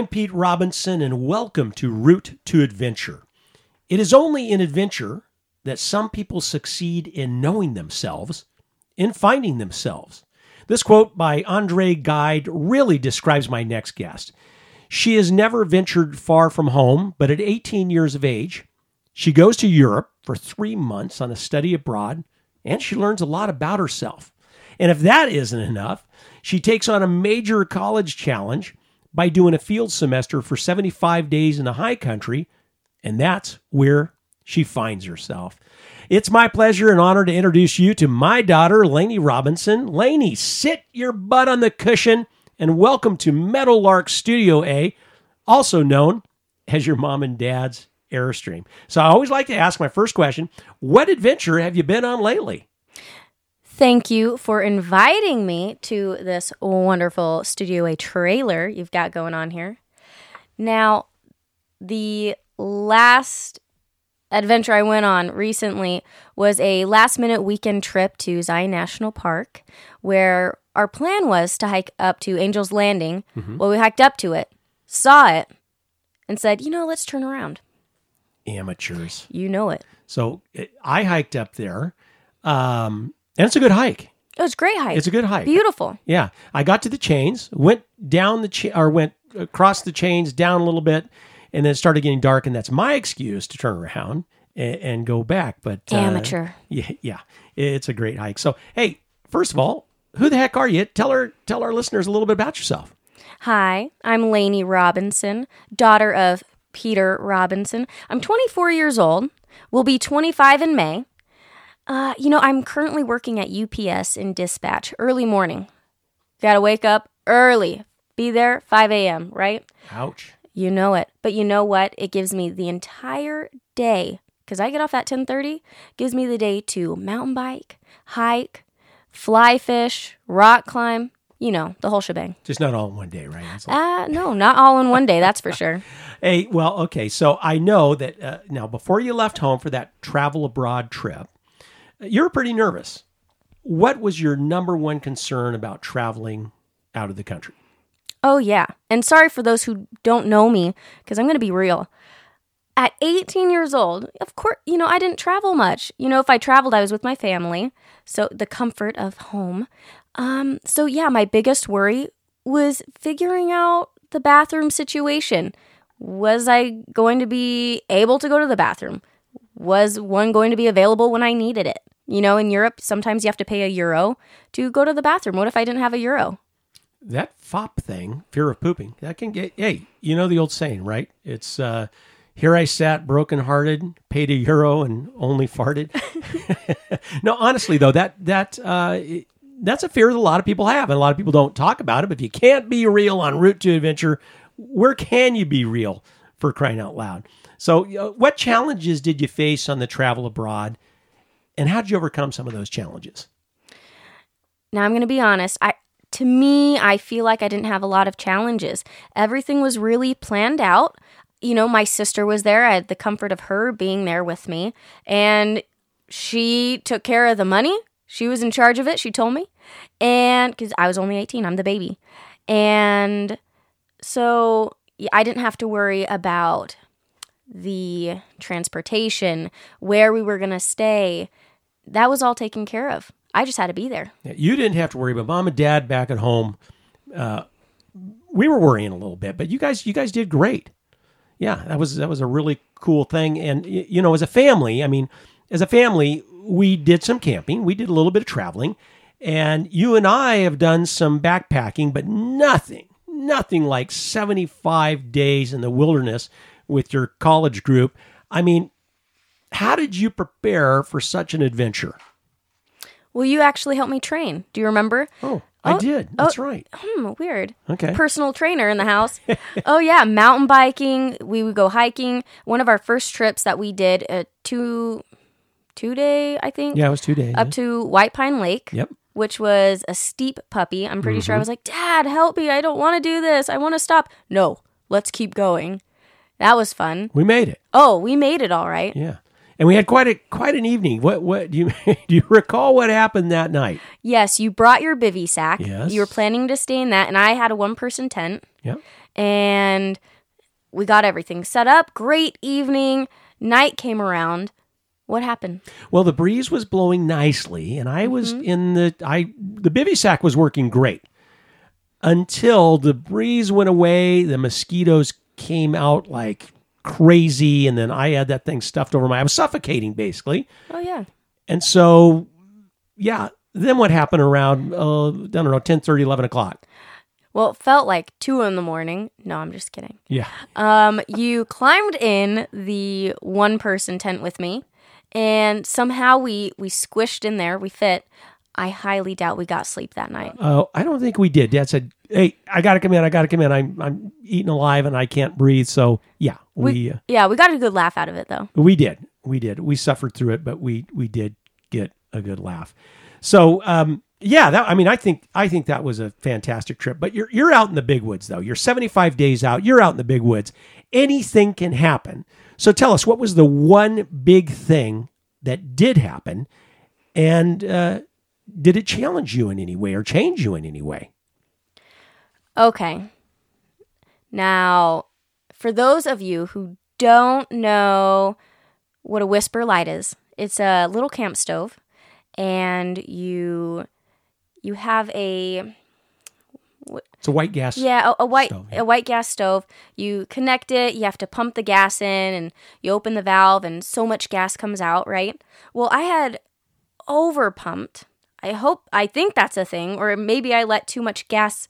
I'm Pete Robinson, and welcome to Route to Adventure. It is only in adventure that some people succeed in knowing themselves, in finding themselves. This quote by Andre Gide really describes my next guest. She has never ventured far from home, but at 18 years of age, she goes to Europe for three months on a study abroad, and she learns a lot about herself. And if that isn't enough, she takes on a major college challenge by doing a field semester for 75 days in the high country, and that's where she finds herself. It's my pleasure and honor to introduce you to my daughter, Laney Robinson. Laney, sit your butt on the cushion and welcome to Meadowlark Studio A, also known as your mom and dad's Airstream. So I always like to ask my first question What adventure have you been on lately? Thank you for inviting me to this wonderful Studio A trailer you've got going on here. Now, the last adventure I went on recently was a last minute weekend trip to Zion National Park where our plan was to hike up to Angel's Landing. Well, we hiked up to it, saw it, and said, you know, let's turn around. Amateurs. You know it. So I hiked up there, um, and it's a good hike. It was a great hike. It's a good hike. Beautiful. Yeah, I got to the chains, went down the cha- or went across the chains down a little bit, and then it started getting dark, and that's my excuse to turn around and, and go back. But uh, Amateur. yeah, yeah, it's a great hike. So hey, first of all, who the heck are you? Tell her, tell our listeners a little bit about yourself. Hi, I'm Laney Robinson, daughter of Peter Robinson. I'm 24 years old. Will be 25 in May. Uh, you know, I'm currently working at UPS in dispatch, early morning. Gotta wake up early, be there 5 a.m., right? Ouch. You know it. But you know what? It gives me the entire day because I get off at 10:30. Gives me the day to mountain bike, hike, fly fish, rock climb. You know the whole shebang. Just not all in one day, right? That's all. Uh, no, not all in one day, that's for sure. Hey, well, okay. So I know that uh, now before you left home for that travel abroad trip, you were pretty nervous. What was your number one concern about traveling out of the country? Oh, yeah. And sorry for those who don't know me, because I'm going to be real. At 18 years old, of course, you know, I didn't travel much. You know, if I traveled, I was with my family. So the comfort of home. Um, so yeah, my biggest worry was figuring out the bathroom situation. Was I going to be able to go to the bathroom? Was one going to be available when I needed it? You know, in Europe, sometimes you have to pay a euro to go to the bathroom. What if I didn't have a euro? That FOP thing, fear of pooping, that can get, hey, you know the old saying, right? It's, uh, here I sat brokenhearted, paid a euro and only farted. no, honestly though, that, that, uh, that's a fear that a lot of people have, and a lot of people don't talk about it. But if you can't be real on route to adventure, where can you be real for crying out loud? So, uh, what challenges did you face on the travel abroad, and how did you overcome some of those challenges? Now I'm going to be honest. I to me, I feel like I didn't have a lot of challenges. Everything was really planned out. You know, my sister was there. I had the comfort of her being there with me, and she took care of the money. She was in charge of it. She told me, and because I was only 18, I'm the baby, and so I didn't have to worry about the transportation, where we were going to stay. That was all taken care of. I just had to be there. You didn't have to worry, but mom and dad back at home, uh, we were worrying a little bit, but you guys, you guys did great. Yeah, that was that was a really cool thing, and you know, as a family, I mean, as a family, we did some camping, we did a little bit of traveling, and you and I have done some backpacking, but nothing, nothing like seventy five days in the wilderness with your college group. I mean, how did you prepare for such an adventure? Well, you actually helped me train. Do you remember? Oh, I Oh, did. That's right. Hmm, weird. Okay. Personal trainer in the house. oh yeah, mountain biking. We would go hiking. One of our first trips that we did, a two, two day, I think. Yeah, it was two days. Up to White Pine Lake. Yep. Which was a steep puppy. I'm pretty Mm-hmm. sure I was like, Dad, help me. I don't want to do this. I want to stop. No, let's keep going. That was fun. We made it. Oh, we made it all right. Yeah. And we had quite a quite an evening. What what do you do you recall what happened that night? Yes, you brought your bivy sack. Yes. You were planning to stay in that, and I had a one person tent, Yeah. and we got everything set up. Great evening. Night came around. What happened? Well, the breeze was blowing nicely, and I was in the I the bivy sack was working great until the breeze went away. The mosquitoes came out like crazy, and then I had that thing stuffed over my. I was suffocating basically, Oh, yeah. and so yeah. Then what happened around uh, I don't know 10, 11 o'clock? Well, it felt like two in the morning. No, I'm just kidding. Yeah. Um, you climbed in the one person tent with me, and somehow we we squished in there. We fit. I highly doubt we got sleep that night. Oh, I don't think we did. Dad said, "Hey, I got to come in. I got to come in. I'm I'm eating alive and I can't breathe." So yeah, we We, uh, yeah, we got a good laugh out of it though. we did. We did. We suffered through it, but we we did get a good laugh. So um, yeah, that I mean, I think I think that was a fantastic trip. But you're you're out in the big woods though. You're 75 days out. You're out in the big woods. Anything can happen. So tell us, what was the one big thing that did happen, and uh, did it challenge you in any way or change you in any way? Okay. Now, for those of you who don't know what a WhisperLite is, it's a little camp stove and you you have a It's a white gas. yeah, a, a white Stove, yeah. a white gas stove. You connect it, you have to pump the gas in and you open the valve and so much gas comes out, right? Well, I had over pumped. I hope I think that's a thing or maybe I let too much gas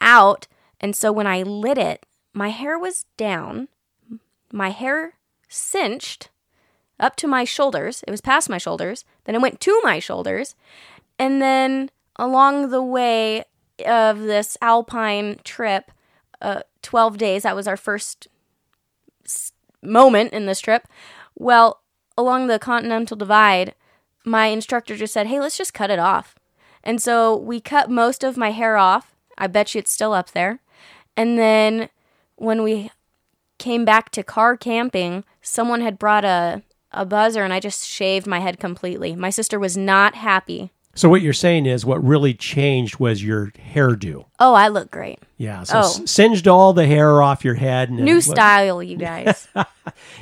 out and so when I lit it, my hair was down. My hair cinched up to my shoulders. It was past my shoulders. Then it went to my shoulders. And then along the way of this alpine trip, uh, 12 days, that was our first moment in this trip. Well, along the Continental Divide, my instructor just said, hey, let's just cut it off. And so we cut most of my hair off. I bet you it's still up there. And then when we came back to car camping, someone had brought a, a buzzer and I just shaved my head completely. My sister was not happy. So what you're saying is what really changed was your hairdo. Oh, I look great. Yeah. So Oh. singed all the hair off your head. And New what- style, you guys.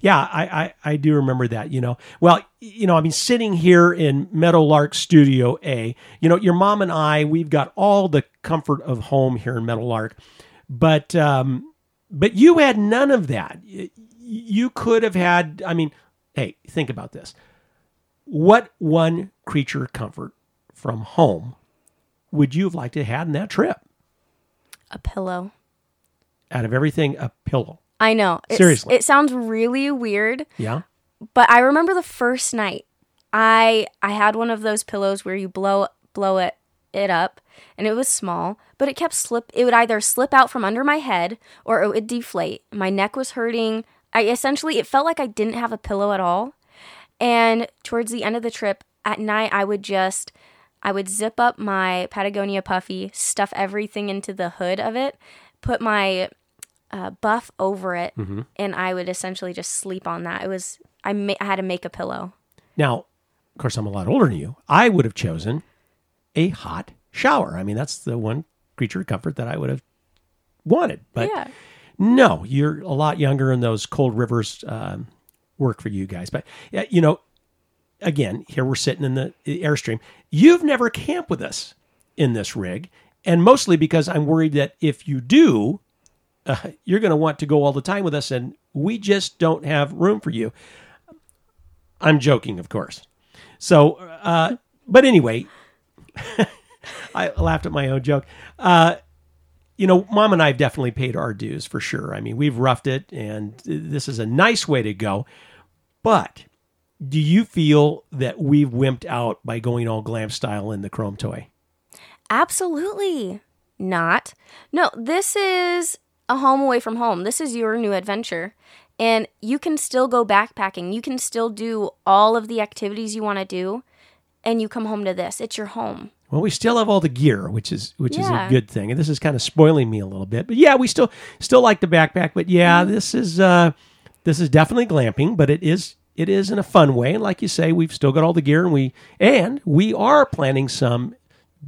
Yeah, I, I, I do remember that, you know. Well, you know, I mean, sitting here in Meadowlark Studio A, you know, your mom and I, we've got all the comfort of home here in Meadowlark, but um, but you had none of that. You could have had. I mean, hey, think about this. What one creature comfort from home would you have liked to have had in that trip? a pillow. Out of everything, a pillow. I know. It's, Seriously. It sounds really weird, Yeah. but I remember the first night. I I had one of those pillows where you blow blow it it up and it was small, but it kept slip it would either slip out from under my head or it would deflate. My neck was hurting. I essentially it felt like I didn't have a pillow at all. And towards the end of the trip at night I would just I would zip up my Patagonia puffy, stuff everything into the hood of it, put my uh, buff over it, and I would essentially just sleep on that. It was I, ma- I had to make a pillow. Now, of course, I'm a lot older than you. I would have chosen a hot shower. I mean, that's the one creature of comfort that I would have wanted. But yeah, no, you're a lot younger, and those cold rivers um, work for you guys. But you know, again, here we're sitting in the airstream. You've never camped with us in this rig, and mostly because I'm worried that if you do, uh, you're going to want to go all the time with us, and we just don't have room for you. I'm joking, of course. So, uh, but anyway, I laughed at my own joke. Uh, you know, mom and I have definitely paid our dues for sure. I mean, we've roughed it, and this is a nice way to go. But do you feel that we've wimped out by going all glam style in the Chrome toy? absolutely not. No, this is a home away from home. This is your new adventure. And you can still go backpacking. You can still do all of the activities you want to do and you come home to this. It's your home. Well, we still have all the gear, which is which is a good thing. And this is kind of spoiling me a little bit. But yeah, we still still like the backpack. But yeah, Mm-hmm. this is uh, this is definitely glamping, but it is it is in a fun way. And like you say, we've still got all the gear, and we and we are planning some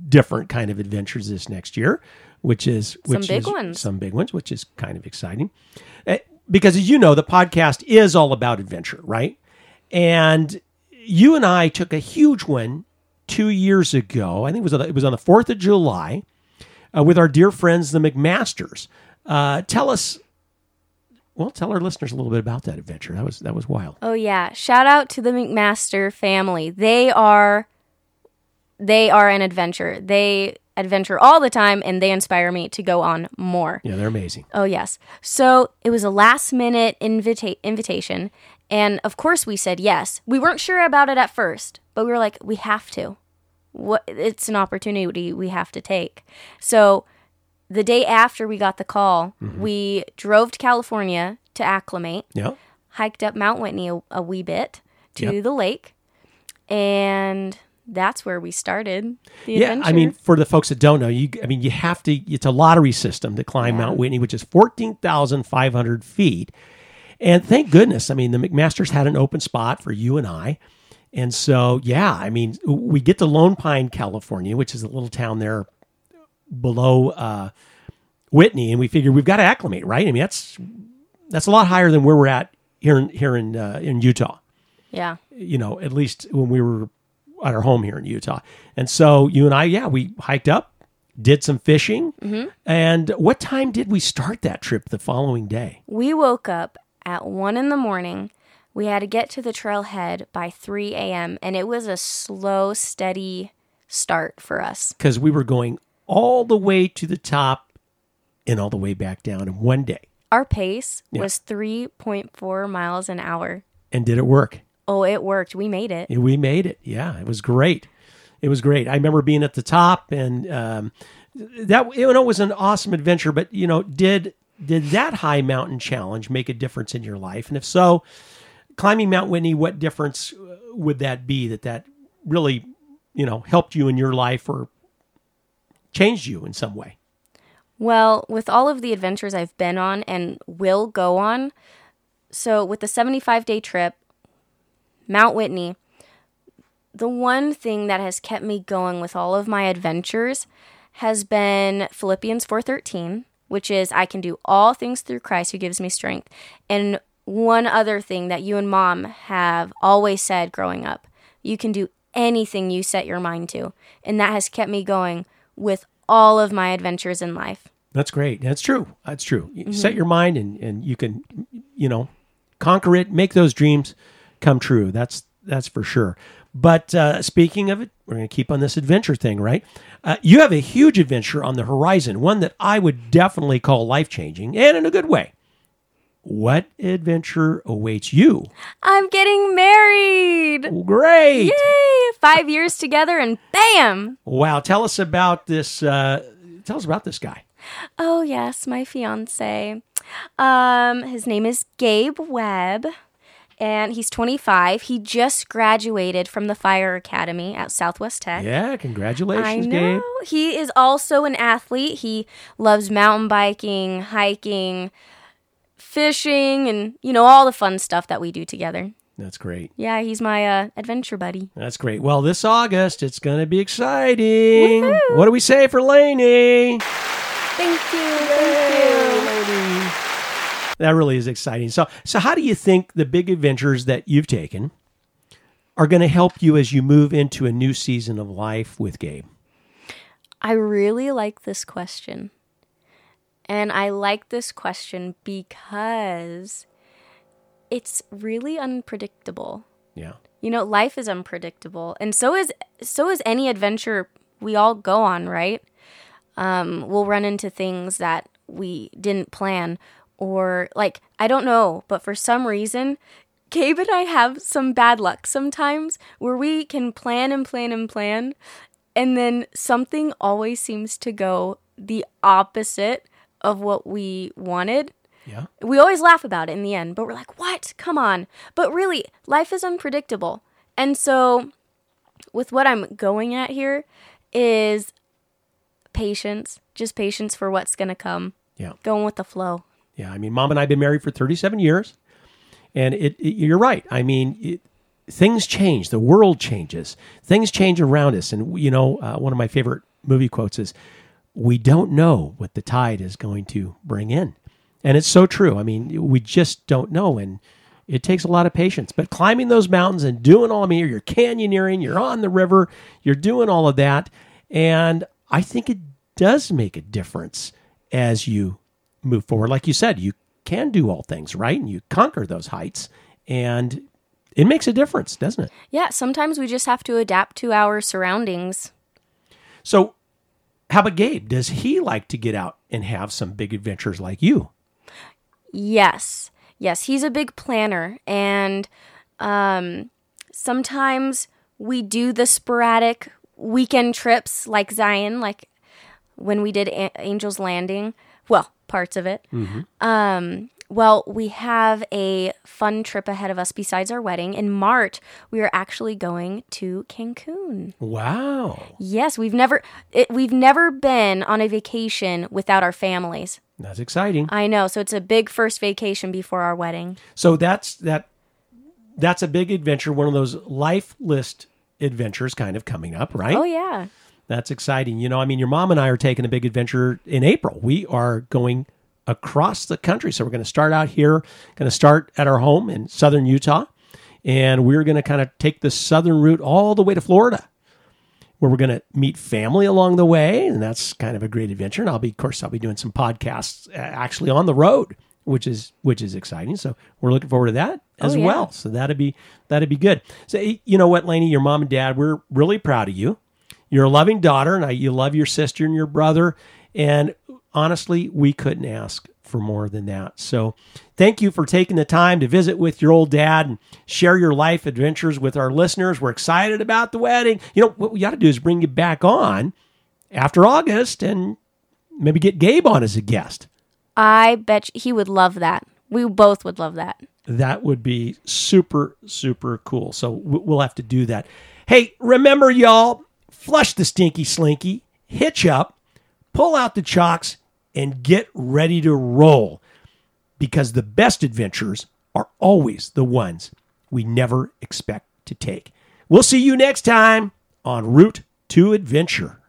different kind of adventures this next year, which is Some big is ones. some big ones, which is kind of exciting. Eh, Because as you know, the podcast is all about adventure, right? And you and I took a huge one two years ago. I think it was on the, it was on the fourth of July uh, with our dear friends, the McMasters. Uh, tell us, well, tell our listeners a little bit about that adventure. That was that was wild. Oh yeah, shout out to the McMaster family. They are they are an adventure. They adventure all the time and they inspire me to go on more. Yeah, they're amazing. Oh yes. So it was a last minute invita- invitation and of course we said yes. We weren't sure about it at first, but we were like we have to. What it's an opportunity we have to take. So the day after we got the call, mm-hmm. we drove to California to acclimate Yeah, hiked up Mount Whitney a, a wee bit to Yep. the lake, and that's where we started the yeah. adventure. I mean, for the folks that don't know, you I mean, you have to. It's a lottery system to climb Yeah. Mount Whitney, which is fourteen thousand five hundred feet. And thank goodness, I mean, the McMasters had an open spot for you and I. And so, yeah, I mean, we get to Lone Pine, California, which is a little town there below uh, Whitney, and we figured we've got to acclimate, right? I mean, that's that's a lot higher than where we're at here in here in uh, in Utah. yeah, You know, at least when we were at our home here in Utah. And so, you and I, yeah, we hiked up, did some fishing, and what time did we start that trip the following day? we woke up at one in the morning. We had to get to the trailhead by 3 a.m., and it was a slow, steady start for us. Because we were going all the way to the top and all the way back down in one day. Our pace Yeah. was 3.4 miles an hour. And did it work? Oh, it worked. We made it. We made it. Yeah, it was great. It was great. I remember being at the top, and um, that you know it was an awesome adventure. But you know, did did that high mountain challenge make a difference in your life? And if so, climbing Mount Whitney, what difference uh, would that be? That that really you know helped you in your life or changed you in some way? Well, with all of the adventures I've been on and will go on, so with the 75 day trip, Mount Whitney, the one thing that has kept me going with all of my adventures has been Philippians 4:13, which is I can do all things through Christ who gives me strength. And one other thing that you and mom have always said growing up, you can do anything you set your mind to. And that has kept me going with all of my adventures in life. That's great. That's true. That's true. You set your mind and, and you can, you know, conquer it, make those dreams come true. That's that's for sure. But uh, speaking of it, we're going to keep on this adventure thing, right? Uh, you have a huge adventure on the horizon, one that I would definitely call life changing and in a good way. What adventure awaits you? I'm getting married. Great. Yay! Five years together and bam! Wow. Tell us about this. Uh, tell us about this guy. Oh yes, my fiance. Um, his name is Gabe Webb, and he's 25. He just graduated from the Fire Academy at Southwest Tech. Yeah. I Congratulations, know. Gabe. He is also an athlete. He loves mountain biking, hiking, fishing, and you know all the fun stuff that we do together. That's great. Yeah, he's my uh, adventure buddy. That's great. Well, this August, it's going to be exciting. Woohoo! What do we say for Laney? Thank you. Thank you. That really is exciting. So, so how do you think the big adventures that you've taken are going to help you as you move into a new season of life with Gabe? I really like this question. And I like this question because it's really unpredictable. Yeah. You know, life is unpredictable, and so is so is any adventure we all go on, right? Um, we'll run into things that we didn't plan, or like I don't know, but for some reason, Gabe and I have some bad luck sometimes where we can plan and plan and plan, and then something always seems to go the opposite of what we wanted. Yeah. We always laugh about it in the end, but we're like, what? Come on. But really, life is unpredictable. And so, with what I'm going at here, is patience, just patience for what's going to come, Yeah. going with the flow. Yeah. I mean, mom and I have been married for 37 years. And it, it you're right. I mean, it, things change. The world changes. Things change around us. And you know, uh, one of my favorite movie quotes is, "We don't know what the tide is going to bring in," and it's so true. I mean, we just don't know, and it takes a lot of patience. But climbing those mountains and doing all I mean, you're canyoneering, you're on the river, you're doing all of that, and I think it does make a difference as you move forward. Like you said, you can do all things, right? And you conquer those heights. And it makes a difference, doesn't it? Yeah, sometimes we just have to adapt to our surroundings. So, how about Gabe? Does he like to get out and have some big adventures like you? Yes. Yes, he's a big planner. And um, sometimes we do the sporadic weekend trips like Zion, like when we did A- Angel's Landing. Well, parts of it. Um, well, we have a fun trip ahead of us besides our wedding. In March, we are actually going to Cancun. Wow. Yes, we've never it, we've never been on a vacation without our families. That's exciting. I know, so it's a big first vacation before our wedding. So that's that that's a big adventure, one of those life list adventures kind of coming up, right? Oh yeah. That's exciting. You know, I mean, your mom and I are taking a big adventure in April. We are going across the country. So we're going to start out here, going to start at our home in southern Utah, and we're going to kind of take the southern route all the way to Florida, where we're going to meet family along the way, and that's kind of a great adventure. And I'll be, of course, I'll be doing some podcasts uh, actually on the road, which is which is exciting. So we're looking forward to that as Oh, yeah. well. So that'd be that'd be good. So you know what, Laney, your mom and dad, we're really proud of you. You're a loving daughter, and I, you love your sister and your brother. And honestly, we couldn't ask for more than that. So, thank you for taking the time to visit with your old dad and share your life adventures with our listeners. We're excited about the wedding. You know, what we got to do is bring you back on after August and maybe get Gabe on as a guest. I bet you- he would love that. We both would love that. That would be super, super cool. So we'll have to do that. Hey, remember, y'all, flush the stinky slinky, hitch up, pull out the chocks, and get ready to roll because the best adventures are always the ones we never expect to take. We'll see you next time on Route to Adventure.